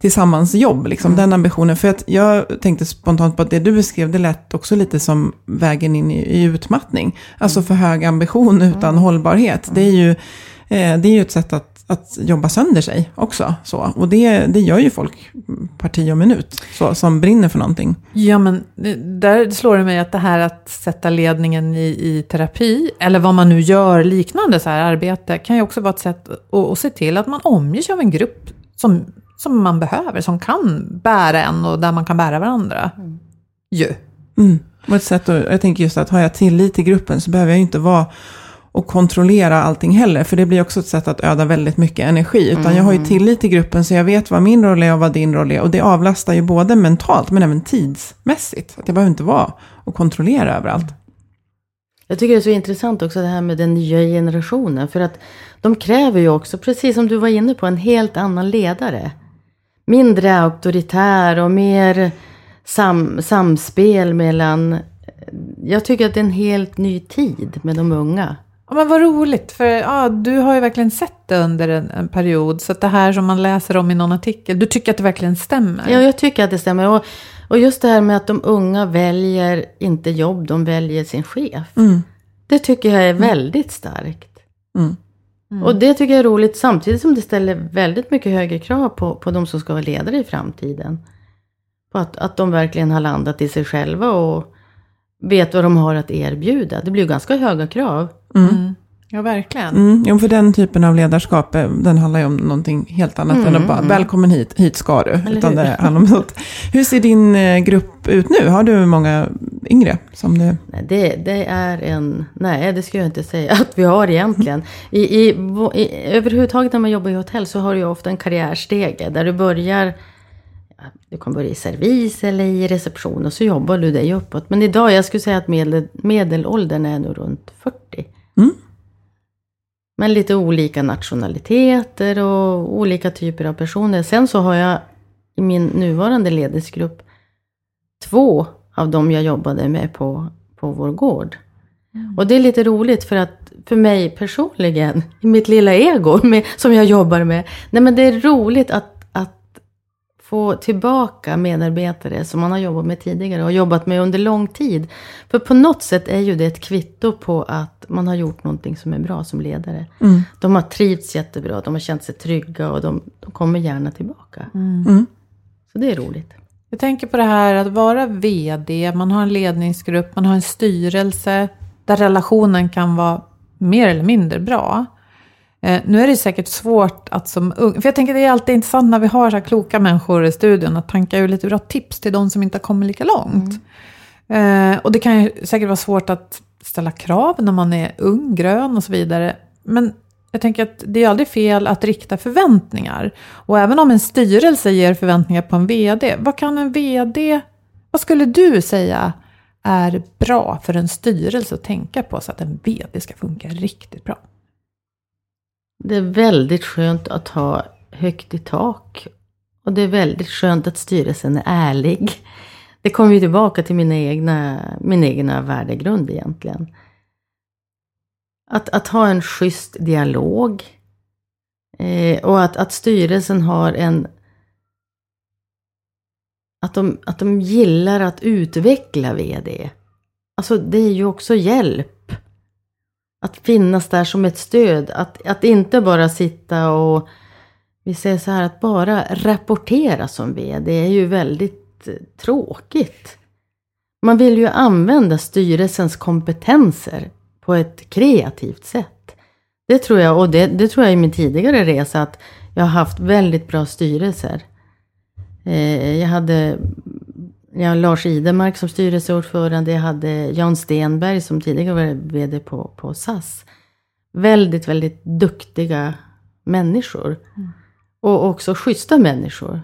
tillsammansjobb, liksom, den ambitionen. För att jag tänkte spontant på att det du beskrev, det lät också lite som vägen in i, i utmattning. Alltså för hög ambition utan hållbarhet. Det är ju, eh, det är ju ett sätt att, att jobba sönder sig också. Så. Och det, det gör ju folk parti och minut, så, som brinner för någonting. Ja, men där slår det mig att det här att sätta ledningen i, i terapi, eller vad man nu gör liknande så här arbete, kan ju också vara ett sätt att, att se till att man omger sig av en grupp som, som man behöver, som kan bära en och där man kan bära varandra. Ju. Mm. Och ett sätt att, jag tänker just att har jag tillit till gruppen så behöver jag ju inte vara och kontrollera allting heller. För det blir också ett sätt att öda väldigt mycket energi. Utan jag har ju tillit till gruppen så jag vet vad min roll är och vad din roll är. Och det avlastar ju både mentalt men även tidsmässigt. Att jag behöver inte vara och kontrollera överallt. Jag tycker det är så intressant också det här med den nya generationen. För att de kräver ju också, precis som du var inne på, en helt annan ledare. Mindre auktoritär och mer sam, samspel mellan... Jag tycker att det är en helt ny tid med de unga. Ja, men vad roligt, för ja, du har ju verkligen sett det under en, en period. Så att det här som man läser om i någon artikel, du tycker att det verkligen stämmer? Ja, jag tycker att det stämmer. Och, och just det här med att de unga väljer inte jobb, de väljer sin chef. Mm. Det tycker jag är väldigt starkt. Mm. Och det tycker jag är roligt samtidigt som det ställer väldigt mycket högre krav på, på de som ska vara ledare i framtiden. På att, att de verkligen har landat i sig själva och vet vad de har att erbjuda. Det blir ju ganska höga krav. Mm. Ja, verkligen. Mm, jo, för den typen av ledarskap, eh, den handlar ju om någonting helt annat än att bara, välkommen hit, hit ska du. Eller Utan hur? det handlar om sånt. Hur ser din eh, grupp ut nu? Har du många yngre som du... Nej, det, det är en... Nej, det skulle jag inte säga att vi har egentligen. I, i, i, överhuvudtaget när man jobbar i hotell så har du ju ofta en karriärstege. Där du börjar... ja, Du kan börja i servis eller i reception och så jobbar du dig uppåt. Men idag, jag skulle säga att medel, medelåldern är nog runt 40. Mm. Men lite olika nationaliteter och olika typer av personer. Sen så har jag i min nuvarande ledningsgrupp två av dem jag jobbade med på, på vår gård. Och det är lite roligt för att för mig personligen, i mitt lilla ego med, som jag jobbar med, nej men det är roligt att få tillbaka medarbetare som man har jobbat med tidigare och jobbat med under lång tid. För på något sätt är ju det ett kvitto på att man har gjort någonting som är bra som ledare. Mm. De har trivts jättebra, de har känt sig trygga och de, de kommer gärna tillbaka. Mm. Så det är roligt. Jag tänker på det här att vara vd, man har en ledningsgrupp, man har en styrelse där relationen kan vara mer eller mindre bra. Eh, nu är det säkert svårt att som ung, för jag tänker det är alltid intressant när vi har så här kloka människor i studion att tanka ur lite bra tips till de som inte har kommit lika långt. Eh, och det kan ju säkert vara svårt att ställa krav när man är ung, grön och så vidare. Men jag tänker att det är aldrig fel att rikta förväntningar. Och även om en styrelse ger förväntningar på en vd, vad kan en vd, vad skulle du säga är bra för en styrelse att tänka på så att en vd ska funka riktigt bra? Det är väldigt skönt att ha högt i tak. Och det är väldigt skönt att styrelsen är ärlig. Det kommer ju tillbaka till mina egna, min egna värdegrund egentligen. Att, att ha en schysst dialog. Eh, och att, att styrelsen har en... Att de, att de gillar att utveckla vd. Alltså det är ju också hjälp att finnas där som ett stöd. Att, att inte bara sitta och, vi säger så här, att bara rapportera som vd är ju väldigt eh, tråkigt. Man vill ju använda styrelsens kompetenser på ett kreativt sätt. Det tror jag, och det, det tror jag i min tidigare resa, att jag har haft väldigt bra styrelser. Eh, jag hade har Lars Idemark som styrelseordförande. Jag hade Jan Stenberg som tidigare var vd på, på SAS. Väldigt, väldigt duktiga människor. Mm. Och också schyssta människor.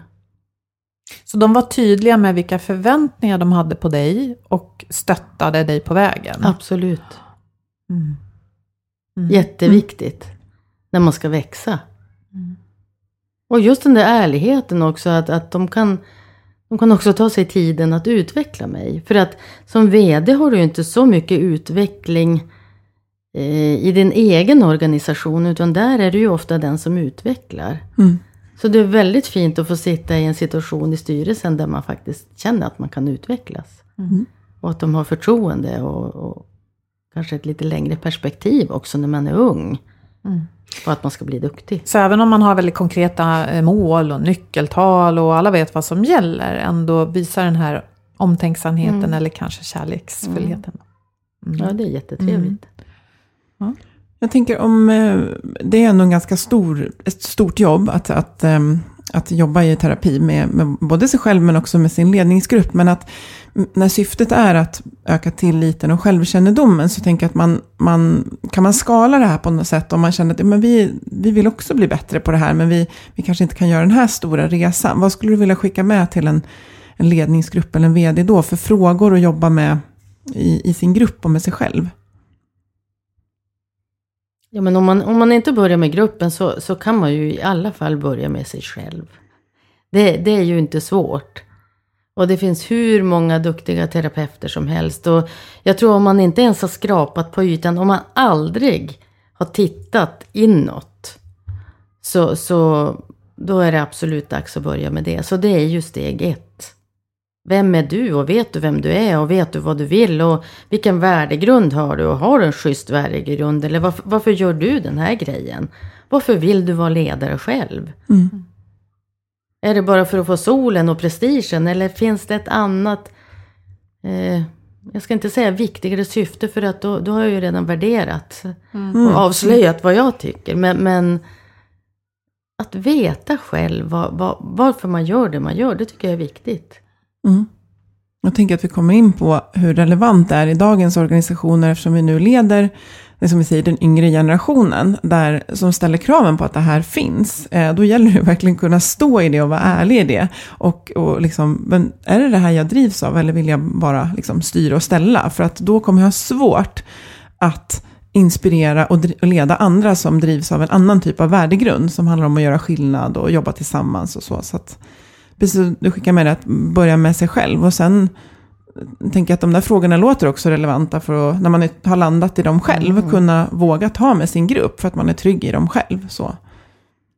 Så de var tydliga med vilka förväntningar de hade på dig och stöttade dig på vägen? Absolut. Mm. Mm. Jätteviktigt när man ska växa. Mm. Och just den där ärligheten också, att, att de kan de kan också ta sig tiden att utveckla mig. För att som VD har du ju inte så mycket utveckling eh, i din egen organisation, utan där är du ju ofta den som utvecklar. Mm. Så det är väldigt fint att få sitta i en situation i styrelsen där man faktiskt känner att man kan utvecklas. Mm. Och att de har förtroende och, och, kanske ett lite längre perspektiv också när man är ung. Mm. För att man ska bli duktig. Så även om man har väldigt konkreta eh, mål och nyckeltal och alla vet vad som gäller, ändå visar den här omtänksamheten mm. eller kanske kärleksfullheten. Mm. Ja, det är jättetrevligt. Mm. Ja. Jag tänker om, eh, det är ändå en ganska stor, ett stort jobb att, att, ehm, att jobba i terapi med, med både sig själv men också med sin ledningsgrupp. Men att när syftet är att öka tilliten och självkännedomen så tänker jag att man, man kan man skala det här på något sätt om man känner att ja, men vi, vi vill också bli bättre på det här men vi, vi kanske inte kan göra den här stora resan. Vad skulle du vilja skicka med till en, en ledningsgrupp eller en vd då för frågor att jobba med i, i sin grupp och med sig själv? Ja, men om man, om man inte börjar med gruppen så, så kan man ju i alla fall börja med sig själv. Det, det är ju inte svårt. Och det finns hur många duktiga terapeuter som helst. Och jag tror om man inte ens har skrapat på ytan, om man aldrig har tittat inåt, så, så då är det absolut dags att börja med det. Så det är ju steg ett. Vem är du och vet du vem du är och vet du vad du vill och vilken värdegrund har du och har du en schysst värdegrund eller varför, varför gör du den här grejen? Varför vill du vara ledare själv? Mm. Är det bara för att få solen och prestigen eller finns det ett annat, eh, jag ska inte säga viktigare syfte för att då, då har jag ju redan värderat mm. och avslöjat vad jag tycker. Men, men att veta själv vad, vad, varför man gör det man gör, det tycker jag är viktigt. Mm. Jag tänker att vi kommer in på hur relevant det är i dagens organisationer eftersom vi nu leder det som vi säger, den yngre generationen, där, som ställer kraven på att det här finns, eh, då gäller det verkligen att kunna stå i det och vara ärlig i det. Och, och liksom, men är det det här jag drivs av eller vill jag bara liksom styra och ställa? För att då kommer jag ha svårt att inspirera och, och leda andra som drivs av en annan typ av värdegrund, som handlar om att göra skillnad och jobba tillsammans och så. så att, precis, du skickar med det att börja med sig själv och sen tänker att de där frågorna låter också relevanta för att, när man har landat i dem själv, mm. kunna våga ta med sin grupp för att man är trygg i dem själv. Så.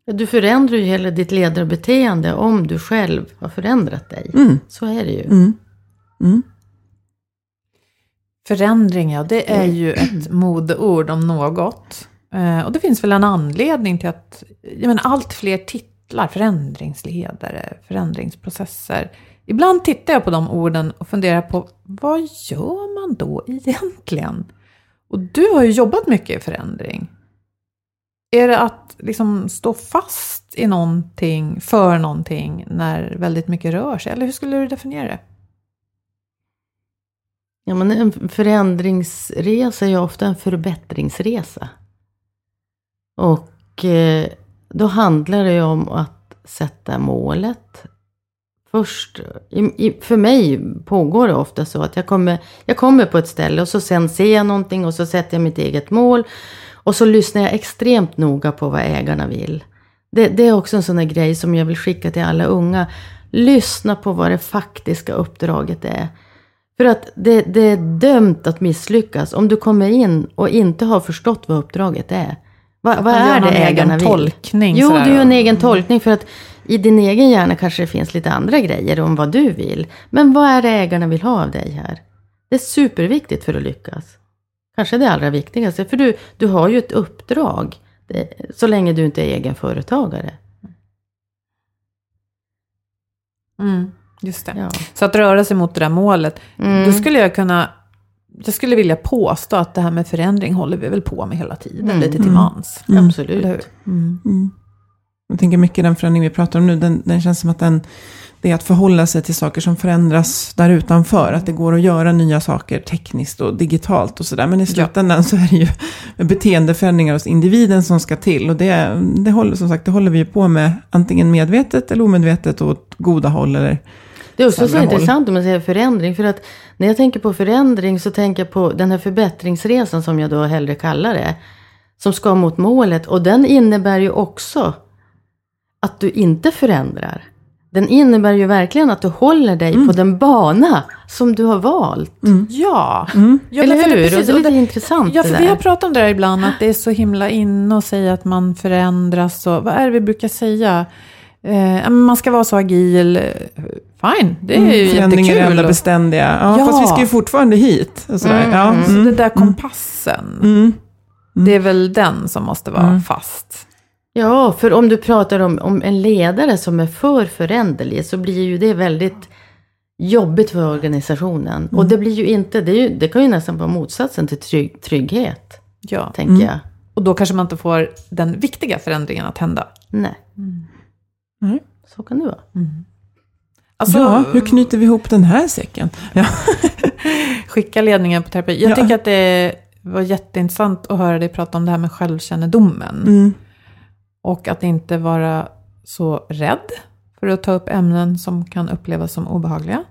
Du förändrar ju hela ditt ledarbeteende om du själv har förändrat dig. Mm. Så är det ju. Mm. mm. Förändring, ja, det är ju ett modeord om något. Eh, och det finns väl en anledning till att jag menar, allt fler titlar, förändringsledare, förändringsprocesser, Ibland tittar jag på de orden och funderar på vad gör man då egentligen? Och du har ju jobbat mycket i förändring. Är det att liksom stå fast i någonting, för någonting, när väldigt mycket rör sig? Eller hur skulle du definiera det? Ja, men en förändringsresa är ju ofta en förbättringsresa. Och eh, då handlar det ju om att sätta målet, först, i, i, för mig pågår det ofta så att jag kommer, jag kommer på ett ställe och så sen ser jag någonting och så sätter jag mitt eget mål. Och så lyssnar jag extremt noga på vad ägarna vill. Det, det är också en sån där grej som jag vill skicka till alla unga. Lyssna på vad det faktiska uppdraget är. För att det, det är dömt att misslyckas om du kommer in och inte har förstått vad uppdraget är. Va, vad är det ägarna vill? Tolkning, jo, du gör en egen tolkning. För att i din egen hjärna kanske det finns lite andra grejer om vad du vill. Men vad är det ägarna vill ha av dig här? Det är superviktigt för att lyckas. Kanske det allra viktigaste. För du, du har ju ett uppdrag. Det, så länge du inte är egen företagare. Mm, just det. Ja. Så att röra sig mot det där målet. Mm. Då skulle jag kunna... Jag skulle vilja påstå att det här med förändring håller vi väl på med hela tiden, Mm. lite till mans. Absolut. Eller hur? Mm. Jag tänker mycket den förändring vi pratar om nu, den, den känns som att den, det är att förhålla sig till saker som förändras där utanför. Att det går att göra nya saker tekniskt och digitalt och sådär. Men i slutändan så är det ju beteendeförändringar hos individen som ska till. Och det, det håller, som sagt, det håller vi ju på med antingen medvetet eller omedvetet och åt goda håll eller Det är också så intressant om man säger förändring. För att när jag tänker på förändring så tänker jag på den här förbättringsresan som jag då hellre kallar det. Som ska mot målet. Och den innebär ju också att du inte förändrar. Den innebär ju verkligen att du håller dig Mm. på den bana som du har valt. Ja. Mm. ja Eller hur? precis, och det är lite det- intressant Ja, det för där. vi har pratat om det där ibland, att det är så himla inne att säga att man förändras. Och, vad är det vi brukar säga? Eh, man ska vara så agil. Fine, det är ju Mm, förändringar är jättekul. enda beständiga. Ja, Ja. fast vi ska ju fortfarande hit. Och sådär. Mm, Ja, mm. Så mm, det där kompassen, mm. det är väl den som måste vara Mm. fast. Ja, för om du pratar om, om en ledare som är för föränderlig så blir ju det väldigt jobbigt för organisationen. Och det blir ju inte, det, är ju, det kan ju nästan vara motsatsen till trygg, trygghet, Ja. tänker jag. Och då kanske man inte får den viktiga förändringen att hända. Nej. Mm. Så kan det vara. Alltså, ja, hur knyter vi ihop den här säcken? Ja. skicka ledningen på terapi. Jag Ja. tycker att det var jätteintressant att höra dig prata om det här med självkännedomen. Mm. Och att inte vara så rädd för att ta upp ämnen som kan upplevas som obehagliga.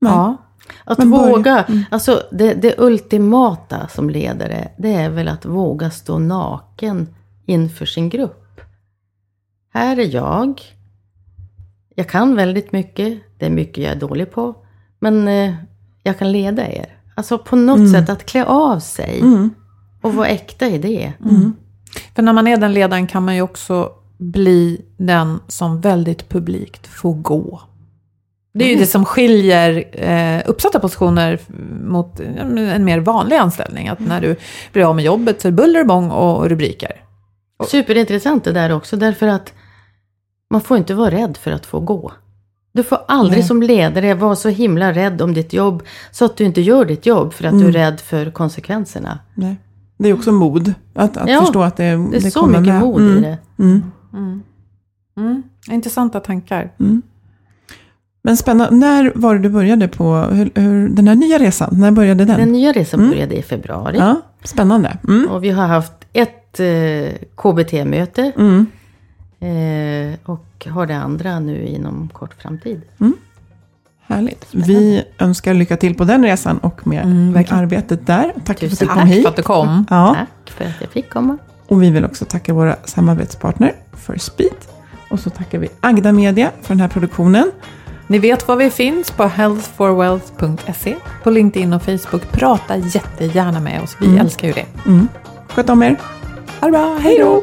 Nej. Ja. Att Men våga, alltså det, det ultimata som ledare, det är väl att våga stå naken inför sin grupp. Här är jag. Jag kan väldigt mycket, det är mycket jag är dålig på. Men eh, jag kan leda er. Alltså på något sätt att klä av sig Mm. och vara äkta i det. För när man är den ledaren kan man ju också bli den som väldigt publikt får gå. Det är ju det som skiljer eh, uppsatta positioner mot men en mer vanlig anställning. Att när du blir av med jobbet så är det buller och bång och rubriker. Superintressant det där också, därför att man får inte vara rädd för att få gå. Du får aldrig Nej. som ledare vara så himla rädd om ditt jobb så att du inte gör ditt jobb för att du är Mm. rädd för konsekvenserna. Nej. Det är också mod. Att, att Ja, förstå att det, Det är det så kommer mycket med. mod Mm. i det. Mm. Mm. Intressanta tankar. Men spännande. När var det du började på hur, hur, den här nya resan? När började den? Den nya resan Mm. började i februari. Ja, spännande. Mm. Och vi har haft ett eh, KBT-möte. Mm. Eh, och har det andra nu inom kort framtid. Härligt. Vi önskar lycka till på den resan och med, Mm, med arbetet där. Tack för att du Tusen kom Tack hit. för att du kom. Ja. Tack för att jag fick komma. Och vi vill också tacka våra samarbetspartner för Speed. Och så tackar vi Agda Media för den här produktionen. Ni vet var vi finns på healthforwealth.se. På LinkedIn och Facebook. Prata jättegärna med oss. Vi Mm. älskar ju det. Mm. Sköt om er. Ha det bra. Hej då!